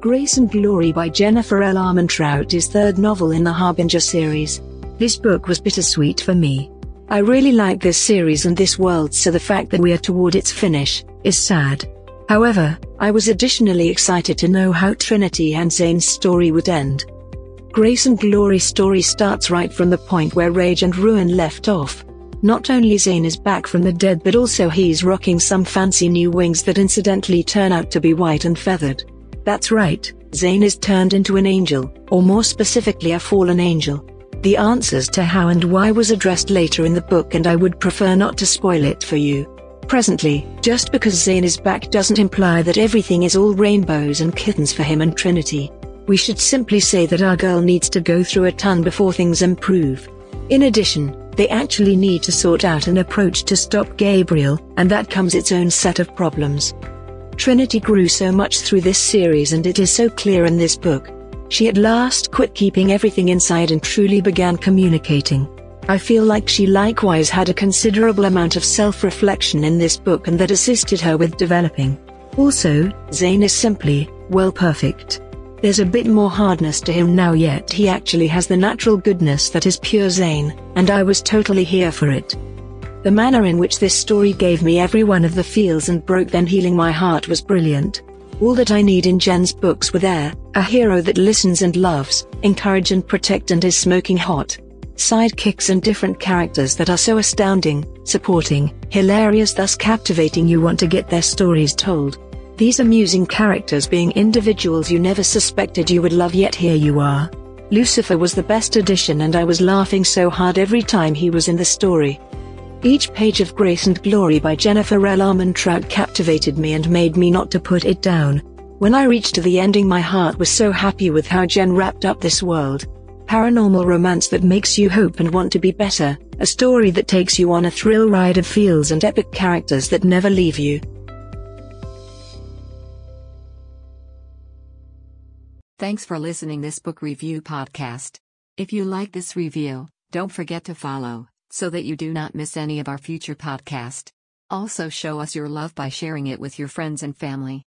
Grace and Glory by Jennifer L. Armentrout is third novel in the Harbinger series. This book was bittersweet for me. I really like this series and this world so the fact that we are toward its finish is sad. However, I was additionally excited to know how Trinity and Zane's story would end. Grace and Glory story starts right from the point where Rage and Ruin left off. Not only Zane is back from the dead but also he's rocking some fancy new wings that incidentally turn out to be white and feathered. That's right, Zane is turned into an angel, or more specifically a fallen angel. The answers to how and why was addressed later in the book and I would prefer not to spoil it for you. Presently, just because Zane is back doesn't imply that everything is all rainbows and kittens for him and Trinity. We should simply say that our girl needs to go through a ton before things improve. In addition, they actually need to sort out an approach to stop Gabriel, and that comes its own set of problems. Trinity grew so much through this series and it is so clear in this book. She at last quit keeping everything inside and truly began communicating. I feel like she likewise had a considerable amount of self-reflection in this book and that assisted her with developing. Also, Zane is simply, well perfect. There's a bit more hardness to him now yet he actually has the natural goodness that is pure Zane, and I was totally here for it. The manner in which this story gave me every one of the feels and broke then healing my heart was brilliant. All that I need in Jen's books were there, a hero that listens and loves, encourage and protect and is smoking hot. Sidekicks and different characters that are so astounding, supporting, hilarious thus captivating you want to get their stories told. These amusing characters being individuals you never suspected you would love yet here you are. Lucifer was the best addition and I was laughing so hard every time he was in the story. Each page of Grace and Glory by Jennifer L. Armentrout captivated me and made me not to put it down. When I reached the ending my heart was so happy with how Jen wrapped up this world. Paranormal romance that makes you hope and want to be better, a story that takes you on a thrill ride of feels and epic characters that never leave you. Thanks for listening this book review podcast. If you like this review, don't forget to follow so that you do not miss any of our future podcast. Also show us your love by sharing it with your friends and family.